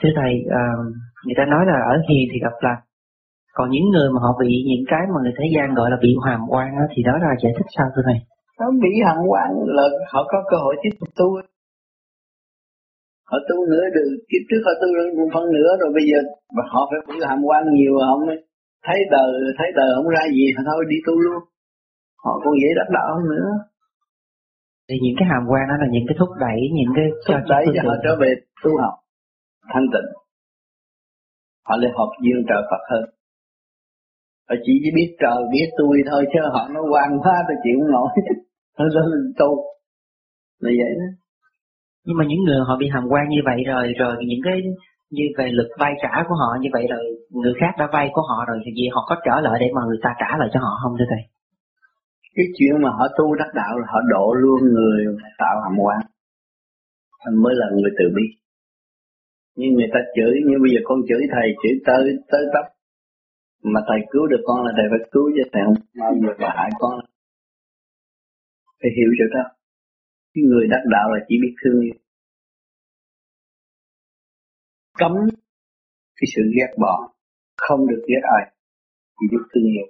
thưa thầy à, người ta nói là ở hiền thì gặp lành còn những người mà họ bị những cái mà người thế gian gọi là bị hàm oan á, thì đó là giải thích sao thưa thầy? Nó bị hàm oan là họ có cơ hội tiếp tục tu. Họ tu nữa được kiếp trước họ tu được một phần nữa rồi bây giờ mà họ phải bị hàm quan nhiều mới thấy đời thấy đời không ra gì thì thôi đi tu luôn. Họ còn dễ đắc đạo hơn nữa. Thì những cái hàm quan đó là những cái thúc đẩy những cái thúc đẩy cho họ trở về tu học thanh tịnh. Họ lại học duyên trời Phật hơn. Họ chỉ biết trời biết tôi thôi chứ họ nó quan quá tôi chịu không nổi. Thôi lên tu là vậy đó. Nhưng mà những người họ bị hàm quan như vậy rồi rồi những cái như về lực vay trả của họ như vậy rồi người khác đã vay của họ rồi thì gì? Họ có trở lại để mà người ta trả lại cho họ không thưa thầy? Cái chuyện mà họ tu đắc đạo là họ độ luôn người tạo hàm quan. Mới là người tự biết nhưng người ta chửi, như bây giờ con chửi thầy, chửi tới tới tấp. Mà thầy cứu được con là thầy phải cứu chứ thầy không? Bao giờ và hại con. Phải hiểu cho đó. Cái người đắc đạo là chỉ biết thương yêu. Cấm cái sự ghét bỏ. Không được ghét ai, chỉ biết thương yêu.